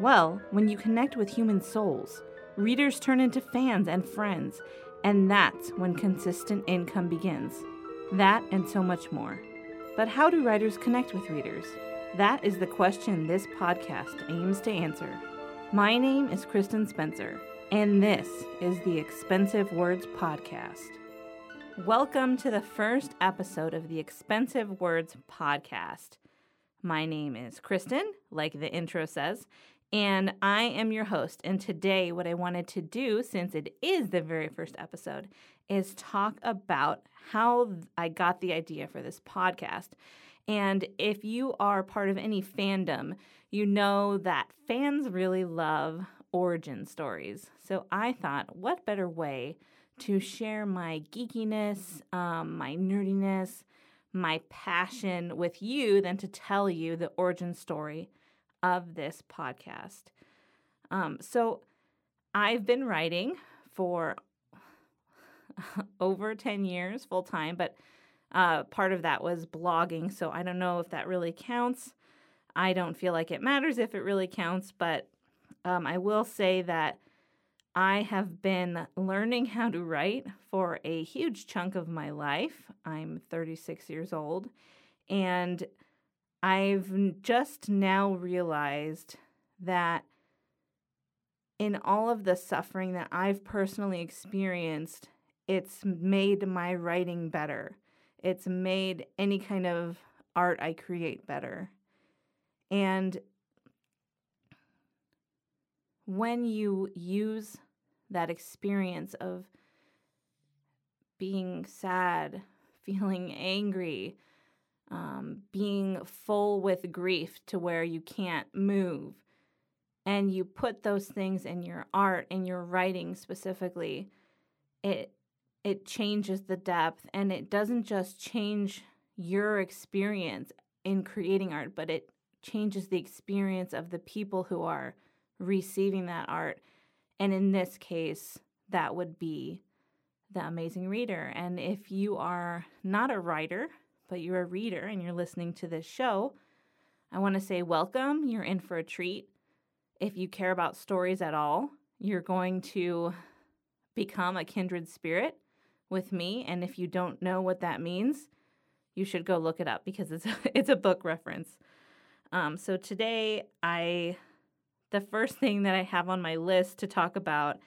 Well, when you connect with human souls, readers turn into fans and friends, and that's when consistent income begins. That and so much more. But how do writers connect with readers? That is the question this podcast aims to answer. My name is Kristen Spencer, and this is the Expensive Words Podcast. Welcome to the first episode of the Expensive Words Podcast. My name is Kristen, like the intro says, and I am your host. And today, what I wanted to do, since it is the very first episode, is talk about how I got the idea for this podcast. And if you are part of any fandom, you know that fans really love origin stories. So I thought, what better way to share my geekiness, um, my nerdiness, my passion with you than to tell you the origin story of this podcast. Um, so I've been writing for over 10 years full time, but uh, part of that was blogging. So I don't know if that really counts. I don't feel like it matters if it really counts, but um, I will say that I have been learning how to write for a huge chunk of my life. I'm 36 years old, and I've just now realized that in all of the suffering that I've personally experienced, it's made my writing better. It's made any kind of art I create better. And when you use that experience of being sad, feeling angry, um, being full with grief to where you can't move. And you put those things in your art, in your writing specifically, it it changes the depth and it doesn't just change your experience in creating art, but it changes the experience of the people who are receiving that art. And in this case, that would be the amazing reader. And if you are not a writer, but you're a reader and you're listening to this show, I want to say welcome. You're in for a treat. If you care about stories at all, you're going to become a kindred spirit with me. And if you don't know what that means, you should go look it up because it's a, it's a book reference. Um, so today, I the first thing that I have on my list to talk about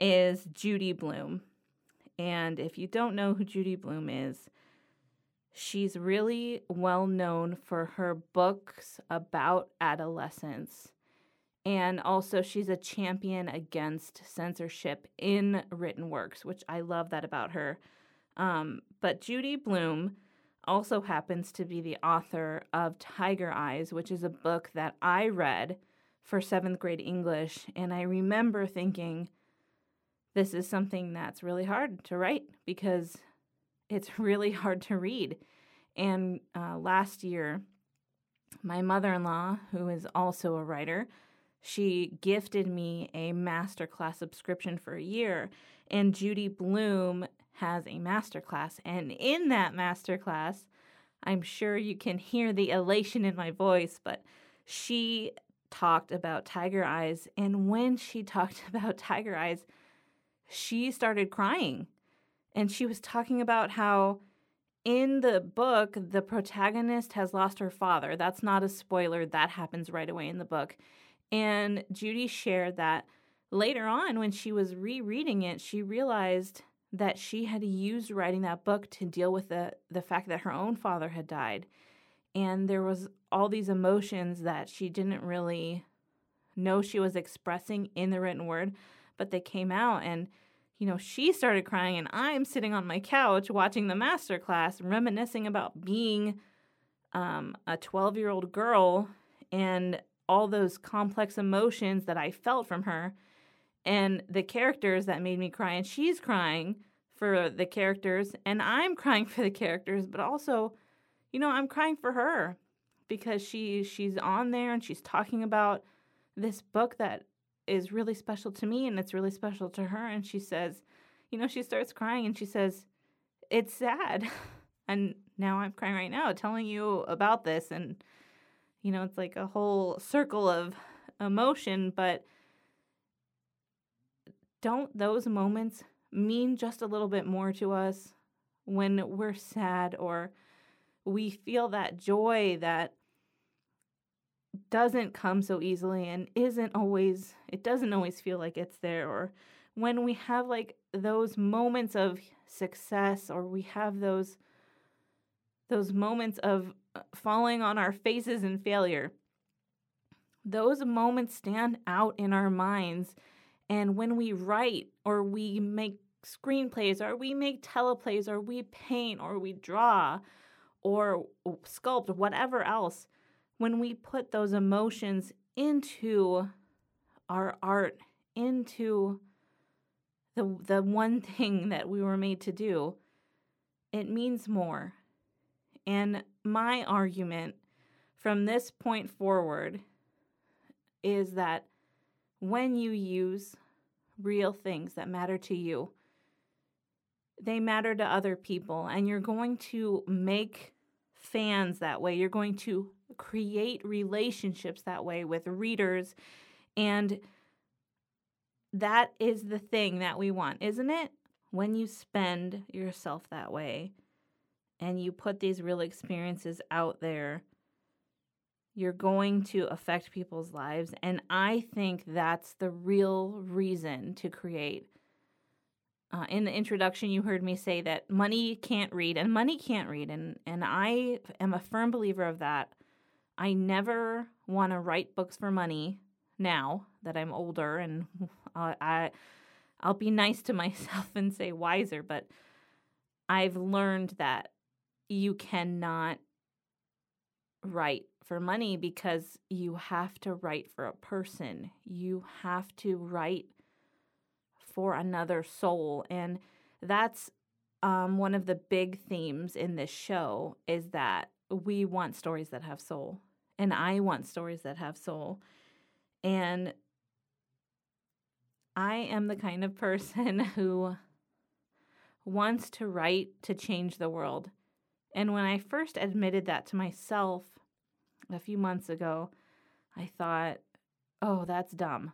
is Judy Blume. And if you don't know who Judy Blume is, She's really well known for her books about adolescence. And also, she's a champion against censorship in written works, which I love that about her. Um, but Judy Blume also happens to be the author of Tiger Eyes, which is a book that I read for seventh grade English. And I remember thinking, this is something that's really hard to write because it's really hard to read. And uh, last year, my mother in law, who is also a writer, she gifted me a masterclass subscription for a year. And Judy Blume has a masterclass. And in that masterclass, I'm sure you can hear the elation in my voice, but she talked about Tiger Eyes. And when she talked about Tiger Eyes, she started crying and she was talking about how in the book the protagonist has lost her father. That's not a spoiler, that happens right away in the book. And Judy shared that later on when she was rereading it, she realized that she had used writing that book to deal with the the fact that her own father had died. And there was all these emotions that she didn't really know she was expressing in the written word, but they came out and you know, she started crying, and I'm sitting on my couch watching the master class, reminiscing about being um, a 12 year old girl and all those complex emotions that I felt from her and the characters that made me cry. And she's crying for the characters, and I'm crying for the characters, but also, you know, I'm crying for her because she she's on there and she's talking about this book that is really special to me and it's really special to her and she says you know she starts crying and she says it's sad. And now i'm crying right now telling you about this and you know it's like a whole circle of emotion but don't those moments mean just a little bit more to us when we're sad or we feel that joy that doesn't come so easily and isn't always it doesn't always feel like it's there or when we have like those moments of success or we have those those moments of uh, falling on our faces in failure those moments stand out in our minds. And when we write or we make screenplays or we make teleplays or we paint or we draw or sculpt whatever else when we put those emotions into our art, into the the one thing that we were made to do, it means more. And my argument from this point forward is that when you use real things that matter to you, they matter to other people, and you're going to make fans that way. You're going to create relationships that way with readers. And that is the thing that we want, isn't it? When you spend yourself that way and you put these real experiences out there, you're going to affect people's lives. And I think that's the real reason to create. Uh, in the introduction, you heard me say that money can't read, and money can't read, and and I am a firm believer of that. I never want to write books for money now that I'm older and uh, I I'll be nice to myself and say wiser, but I've learned that you cannot write for money because you have to write for a person. You have to write for another soul and that's um, one of the big themes in this show is that we want stories that have soul. And I want stories that have soul. And I am the kind of person who wants to write to change the world. And when I first admitted that to myself a few months ago, I thought, oh, that's dumb.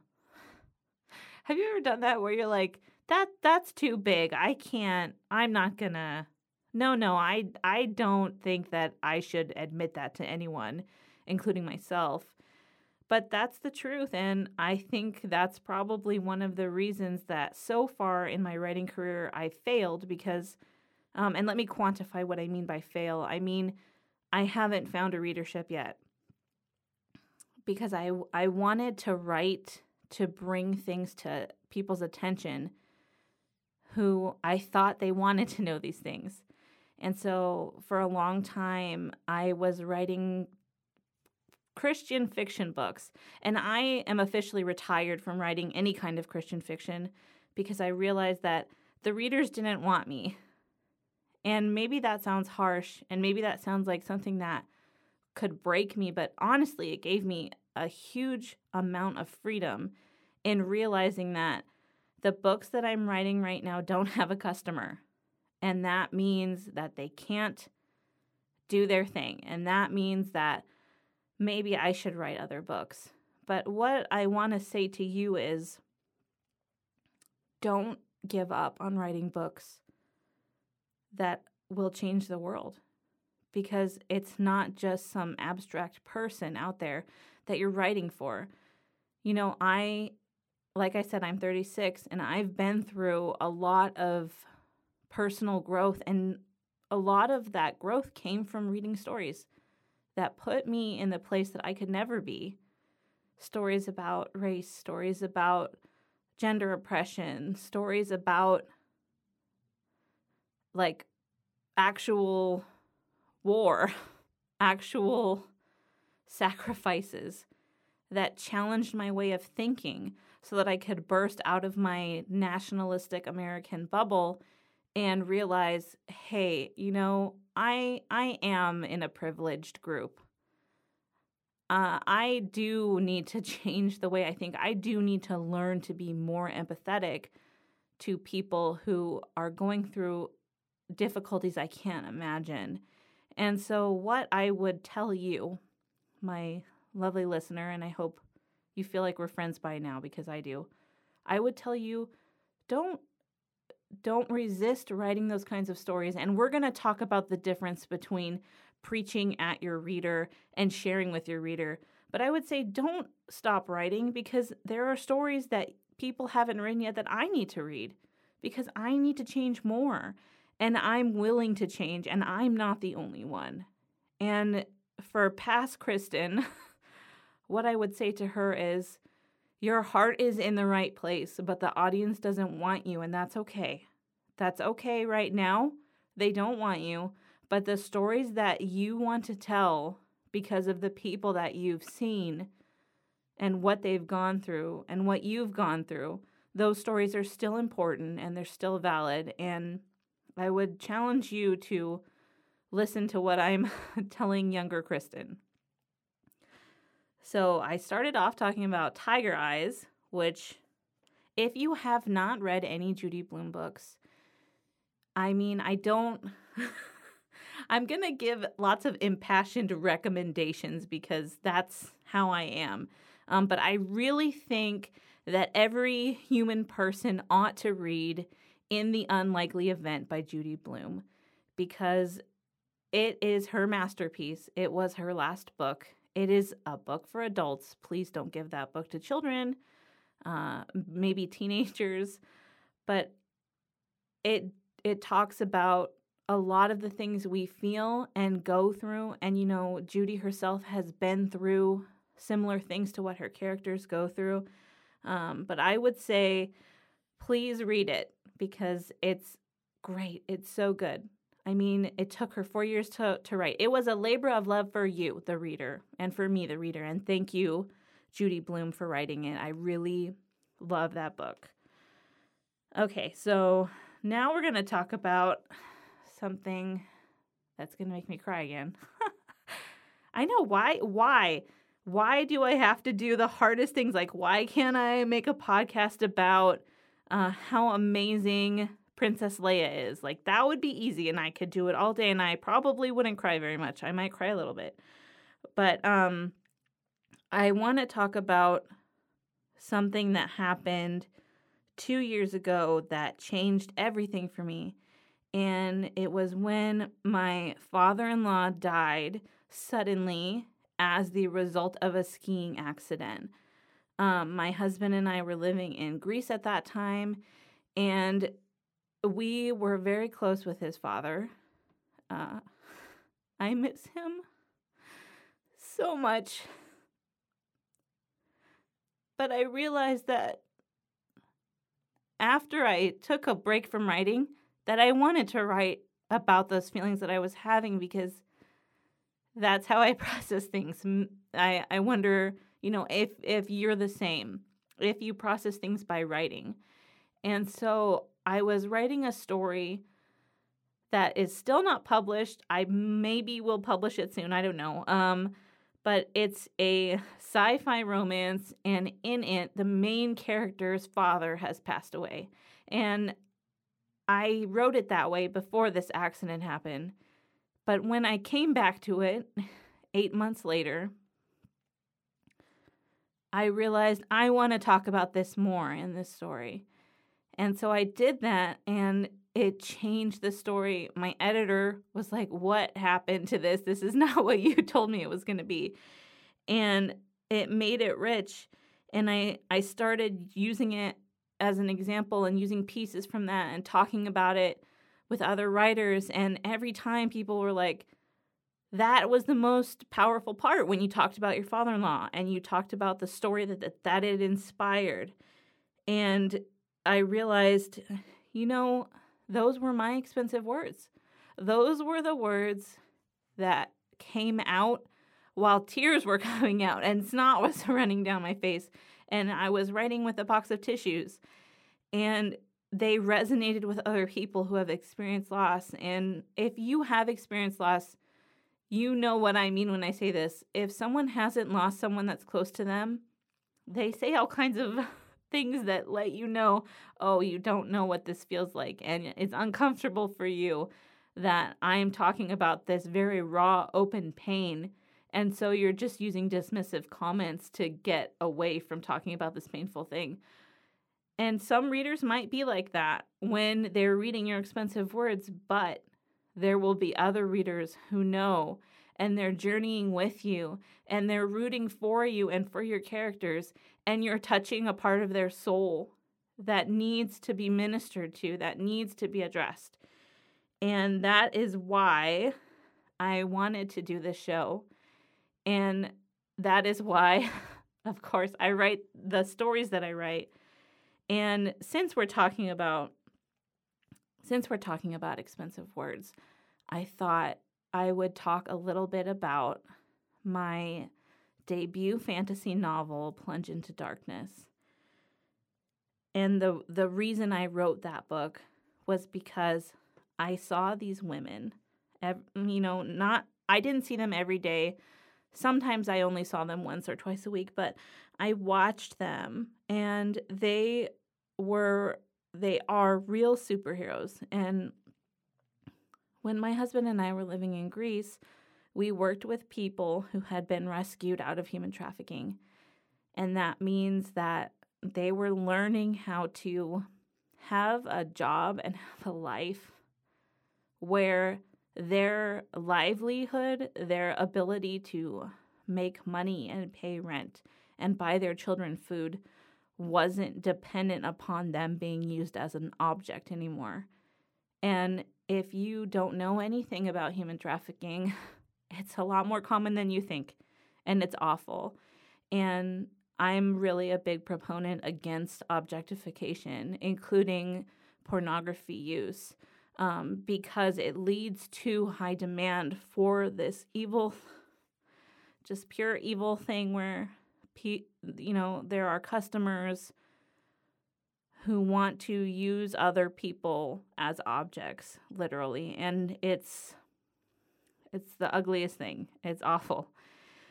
Have you ever done that where you're like, that that's too big. I can't I'm not gonna no, no, I I don't think that I should admit that to anyone, including myself. But that's the truth and I think that's probably one of the reasons that so far in my writing career I failed because um, and let me quantify what I mean by fail. I mean I haven't found a readership yet. Because I I wanted to write to bring things to people's attention who I thought they wanted to know these things. And so for a long time, I was writing Christian fiction books. And I am officially retired from writing any kind of Christian fiction because I realized that the readers didn't want me. And maybe that sounds harsh, and maybe that sounds like something that could break me, but honestly, it gave me a huge amount of freedom in realizing that the books that I'm writing right now don't have a customer. And that means that they can't do their thing. And that means that maybe I should write other books. But what I want to say to you is don't give up on writing books that will change the world because it's not just some abstract person out there that you're writing for. You know, I, like I said, I'm 36 and I've been through a lot of personal growth. And a lot of that growth came from reading stories that put me in the place that I could never be. Stories about race, stories about gender oppression, stories about like actual war, actual sacrifices that challenged my way of thinking so that I could burst out of my nationalistic American bubble and realize, hey, you know, I I am in a privileged group. Uh, I do need to change the way I think. I do need to learn to be more empathetic to people who are going through difficulties I can't imagine. And so, what I would tell you, my lovely listener, and I hope you feel like we're friends by now because I do. I would tell you don't don't resist writing those kinds of stories and we're going to talk about the difference between preaching at your reader and sharing with your reader. But I would say don't stop writing because there are stories that people haven't written yet that I need to read because I need to change more and I'm willing to change and I'm not the only one. And for past Kristen, what I would say to her is your heart is in the right place, but the audience doesn't want you, and that's okay. That's okay right now. They don't want you, but the stories that you want to tell because of the people that you've seen and what they've gone through and what you've gone through, those stories are still important and they're still valid. And I would challenge you to listen to what I'm telling younger Kristen. So I started off talking about Tiger Eyes, which, if you have not read any Judy Blume books, I mean, I don't. I'm going to give lots of impassioned recommendations because that's how I am. Um, but I really think that every human person ought to read In the Unlikely Event by Judy Blume because it is her masterpiece. It was her last book. It is a book for adults. Please don't give that book to children, uh, maybe teenagers, but it it talks about a lot of the things we feel and go through. And you know, Judy herself has been through similar things to what her characters go through. Um, but I would say, please read it because it's great. It's so good. I mean, it took her four years to, to write. It was a labor of love for you, the reader, and for me, the reader. And thank you, Judy Blume, for writing it. I really love that book. Okay, so now we're going to talk about something that's going to make me cry again. I know why why why do I have to do the hardest things like why can't I make a podcast about uh, how amazing Princess Leia is. Like that would be easy and I could do it all day and I probably wouldn't cry very much. I might cry a little bit. But um I want to talk about something that happened 2 years ago that changed everything for me. And it was when my father-in-law died suddenly as the result of a skiing accident. Um, my husband and I were living in Greece at that time, and we were very close with his father. Uh, I miss him so much. But I realized that after I took a break from writing, that I wanted to write about those feelings that I was having because that's how I process things. I, I wonder, you know, if if you're the same, if you process things by writing. And so I was writing a story that is still not published. I maybe will publish it soon. I don't know. Um, but it's a sci-fi romance, and in it, the main character's father has passed away, and I wrote it that way before this accident happened. But when I came back to it eight months later, I realized I want to talk about this more in this story. And so I did that and it changed the story. My editor was like, What happened to this? This is not what you told me it was going to be. And it made it rich. And I, I started using it as an example and using pieces from that and talking about it with other writers. And every time people were like, that was the most powerful part when you talked about your father in law and you talked about the story that, that that it inspired. And I realized, you know, those were my expensive words. Those were the words that came out while tears were coming out and snot was running down my face. And I was writing with a box of tissues. And they resonated with other people who have experienced loss. And if you have experienced loss, you know what I mean when I say this. If someone hasn't lost someone that's close to them, they say all kinds of things that let you know, oh, you don't know what this feels like. And it's uncomfortable for you that I'm talking about this very raw, open pain. And so you're just using dismissive comments to get away from talking about this painful thing. And some readers might be like that when they're reading your expensive words, but there will be other readers who know and they're journeying with you and they're rooting for you and for your characters and you're touching a part of their soul that needs to be ministered to, that needs to be addressed. And that is why I wanted to do this show. And that is why, of course, I write the stories that I write. And since we're talking about since we're talking about expensive words, I thought I would talk a little bit about my debut fantasy novel, Plunge into Darkness. And the the reason I wrote that book was because I saw these women, you know, not I didn't see them every day. Sometimes I only saw them once or twice a week, but I watched them and they were they are real superheroes and when my husband and I were living in Greece, we worked with people who had been rescued out of human trafficking. And that means that they were learning how to have a job and have a life where their livelihood, their ability to make money and pay rent and buy their children food wasn't dependent upon them being used as an object anymore. And if you don't know anything about human trafficking, it's a lot more common than you think, and it's awful. And I'm really a big proponent against objectification, including pornography use, um, because it leads to high demand for this evil, just pure evil thing where, you know, there are customers who want to use other people as objects literally. And it's it's the ugliest thing. It's awful.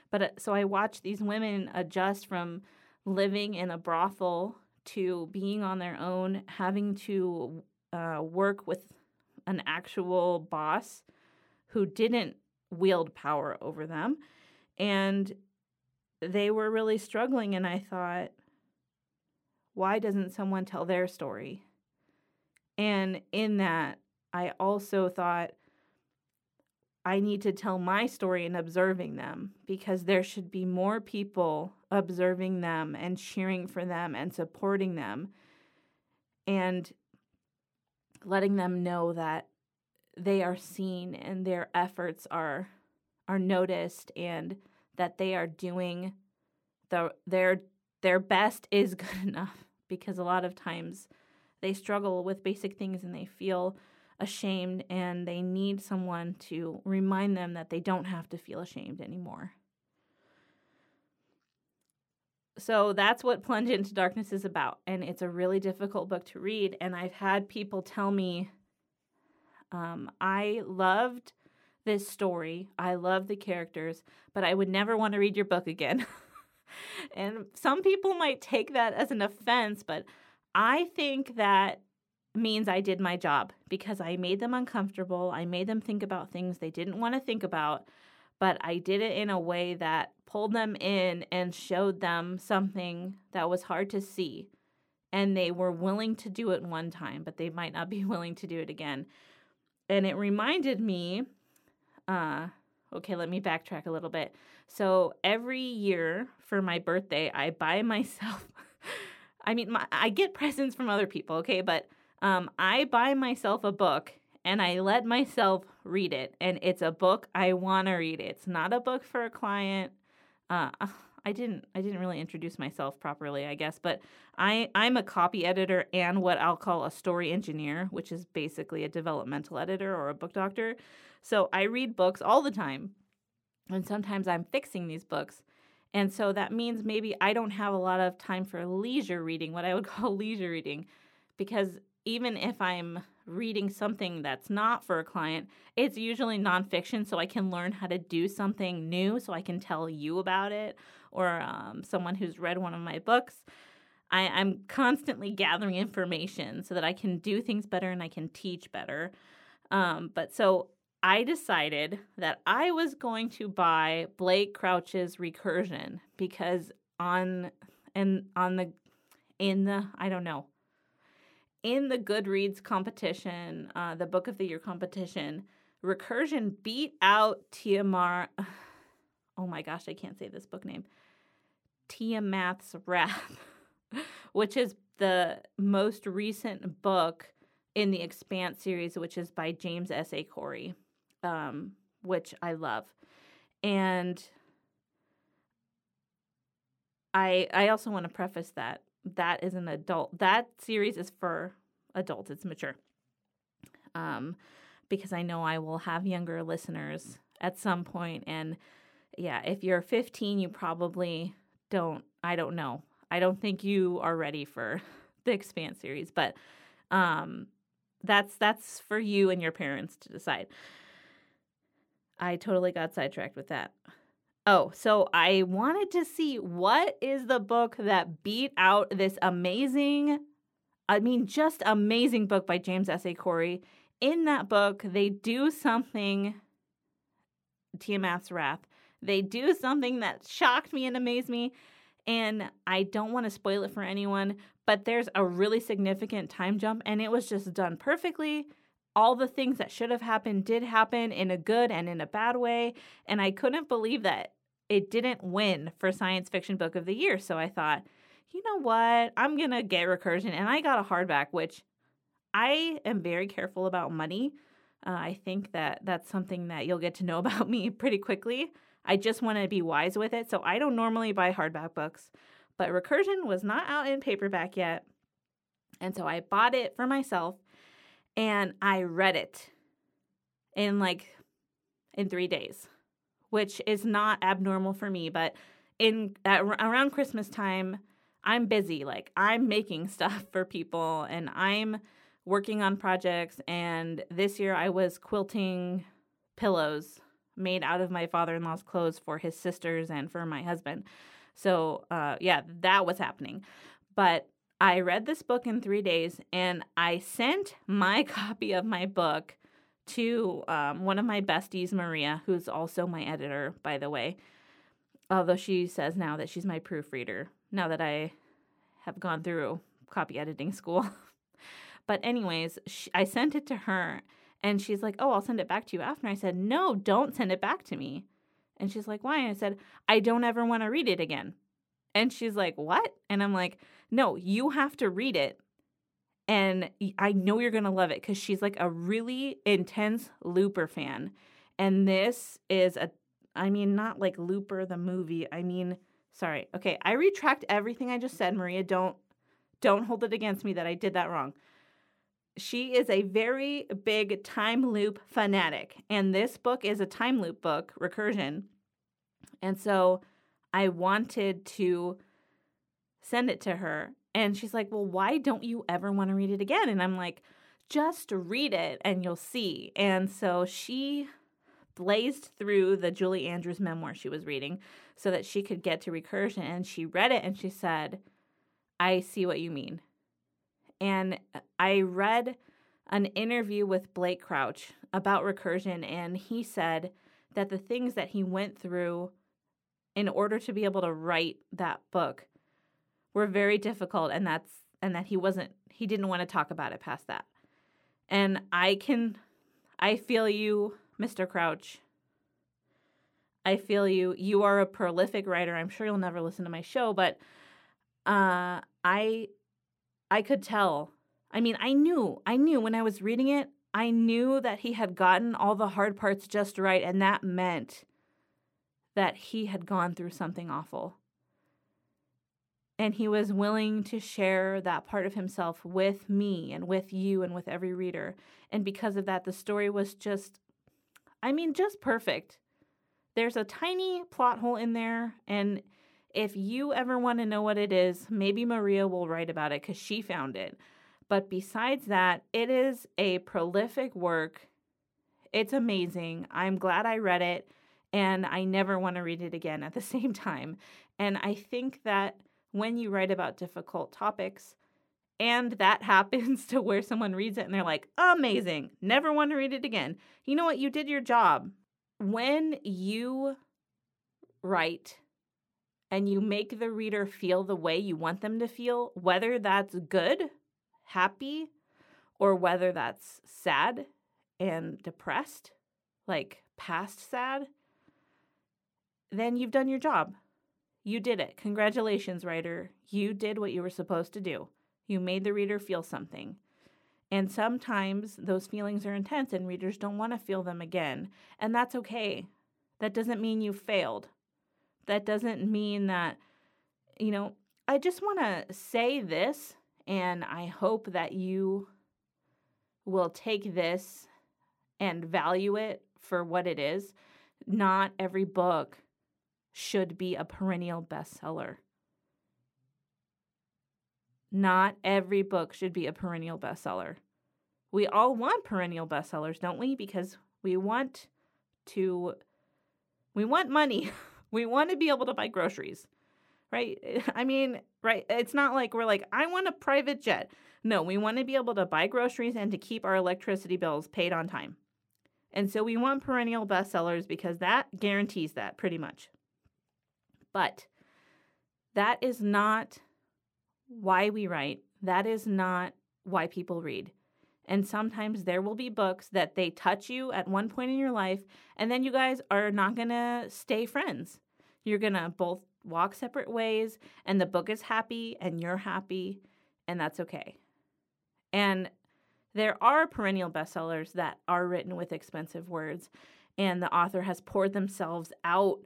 But uh, so i watched these women adjust from living in a brothel to being on their own having to uh, work with an actual boss who didn't wield power over them. And they were really struggling and i thought why doesn't someone tell their story? And in that, I also thought I need to tell my story in observing them because there should be more people observing them and cheering for them and supporting them and letting them know that they are seen and their efforts are are noticed and that they are doing the their their best is good enough because a lot of times they struggle with basic things and they feel ashamed and they need someone to remind them that they don't have to feel ashamed anymore. So that's what Plunge into Darkness is about. And it's a really difficult book to read. And I've had people tell me, um, I loved this story, I love the characters, but I would never want to read your book again. and some people might take that as an offense, but I think that means I did my job because I made them uncomfortable. I made them think about things they didn't want to think about, but I did it in a way that pulled them in and showed them something that was hard to see. And they were willing to do it one time, but they might not be willing to do it again. And it reminded me uh, okay, let me backtrack a little bit. So every year for my birthday, I buy myself. I mean, my, I get presents from other people, okay, but um, I buy myself a book and I let myself read it, and it's a book I want to read. It's not a book for a client. Uh, I didn't I didn't really introduce myself properly, I guess, but I I'm a copy editor and what I'll call a story engineer, which is basically a developmental editor or a book doctor. So I read books all the time. And sometimes I'm fixing these books. And so that means maybe I don't have a lot of time for leisure reading, what I would call leisure reading, because even if I'm reading something that's not for a client, it's usually nonfiction, so I can learn how to do something new, so I can tell you about it or um, someone who's read one of my books. I, I'm constantly gathering information so that I can do things better and I can teach better. Um, but so I decided that I was going to buy Blake Crouch's Recursion because on and on the in the I don't know in the Goodreads competition, uh, the Book of the Year competition, Recursion beat out Tiamat. Oh my gosh, I can't say this book name. Tiamat's Wrath, which is the most recent book in the Expanse series, which is by James S. A. Corey, um, which I love. And I I also want to preface that that is an adult. That series is for adults. It's mature. Um, because I know I will have younger listeners at some point, and yeah, if you're 15, you probably don't. I don't know. I don't think you are ready for the Expanse series, but um, that's that's for you and your parents to decide. I totally got sidetracked with that. Oh, so I wanted to see what is the book that beat out this amazing, I mean, just amazing book by James S. A. Corey. In that book, they do something, Tiamat's Wrath, they do something that shocked me and amazed me. And I don't want to spoil it for anyone, but there's a really significant time jump, and it was just done perfectly all the things that should have happened did happen in a good and in a bad way. And I couldn't believe that it didn't win for science fiction book of the year. So I thought, you know what? I'm going to get recursion. And I got a hardback, which I am very careful about money. Uh, I think that that's something that you'll get to know about me pretty quickly. I just want to be wise with it. So I don't normally buy hardback books, but Recursion was not out in paperback yet. And so I bought it for myself and I read it in like in 3 days which is not abnormal for me, but in at, around Christmas time, I'm busy. Like I'm making stuff for people and I'm working on projects and this year I was quilting pillows made out of my father-in-law's clothes for his sisters and for my husband. So, uh, yeah, that was happening. But I read this book in three days and I sent my copy of my book to um, one of my besties, Maria, who's also my editor, by the way. Although she says now that she's my proofreader, now that I have gone through copy editing school. but, anyways, she, I sent it to her and she's like, Oh, I'll send it back to you after. I said, No, don't send it back to me. And she's like, Why? And I said, I don't ever want to read it again. And she's like, What? And I'm like, No, you have to read it and I know you're going to love it because she's like a really intense Looper fan. And this is a, I mean, not like Looper the movie. I mean, sorry. Okay, I retract everything I just said, Maria. Don't, don't hold it against me that I did that wrong. She is a very big time loop fanatic. And this book is a time loop book, Recursion. And so I wanted to send it to her and she's like, Well, why don't you ever want to read it again? And I'm like, Just read it and you'll see. And so she blazed through the Julie Andrews memoir she was reading so that she could get to recursion. And she read it and she said, I see what you mean. And uh, I read an interview with Blake Crouch about recursion, and he said that the things that he went through in order to be able to write that book were very difficult and that's and that he wasn't he didn't want to talk about it past that. And I can I feel you, Mr. Crouch. I feel you. You are a prolific writer. I'm sure you'll never listen to my show, but uh I I could tell. I mean, I knew. I knew when I was reading it, I knew that he had gotten all the hard parts just right and that meant that he had gone through something awful and he was willing to share that part of himself with me and with you and with every reader. And because of that, the story was just, I mean, just perfect. there's a tiny plot hole in there. And if you ever want to know what it is, maybe Maria will write about it because she found it. But besides that, it is a prolific work. It's amazing. I'm glad I read it, and I never want to read it again at the same time. And I think that when you write about difficult topics, and that happens to where someone reads it and they're like, amazing, never want to read it again. You know what? You did your job. When you write and you make the reader feel the way you want them to feel, whether that's good, happy, or whether that's sad and depressed, like past sad, then you've done your job. You did it. Congratulations, writer. You did what you were supposed to do. You made the reader feel something. And sometimes those feelings are intense and readers don't want to feel them again. And that's okay. That doesn't mean you failed. That doesn't mean that, you know, I just want to say this, and I hope that you will take this and value it for what it is. Not every book should be a perennial bestseller. Not every book should be a perennial bestseller. We all want perennial bestsellers, don't we? Because we want to we want money. We want to be able to buy groceries. Right? I mean, right, it's not like we're like I want a private jet. No, we want to be able to buy groceries and to keep our electricity bills paid on time. And so we want perennial bestsellers because that guarantees that pretty much. But that is not why we write. That is not why people read. And sometimes there will be books that they touch you at one point in your life, and then you guys are not to stay friends. You're to both walk separate ways, and the book is happy, and you're happy, and that's okay. And there are perennial bestsellers that are written with expensive words, and the author has poured themselves out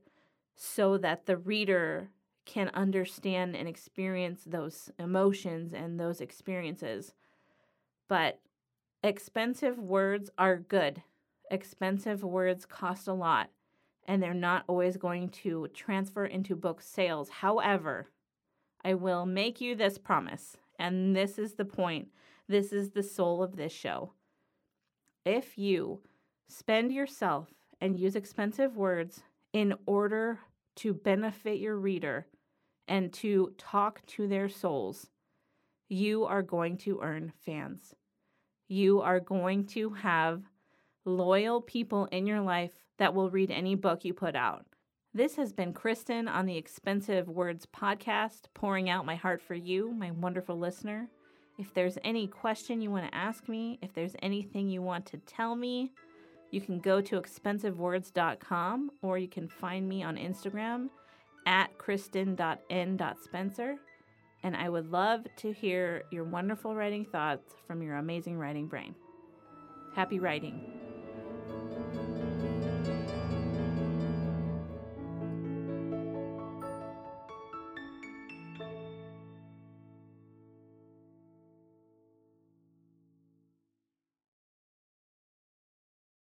so that the reader can understand and experience those emotions and those experiences. But expensive words are good. Expensive words cost a lot, and they're not always going to transfer into book sales. However, I will make you this promise, and this is the point. This is the soul of this show. If you spend yourself and use expensive words in order to benefit your reader and to talk to their souls, you are going to earn fans. You are going to have loyal people in your life that will read any book you put out. This has been Kristen on the Expensive Words podcast, pouring out my heart for you, my wonderful listener. If there's any question you want to ask me, if there's anything you want to tell me, you can go to expensivewords.com or you can find me on Instagram at kristen.n.spencer. And I would love to hear your wonderful writing thoughts from your amazing writing brain. Happy writing.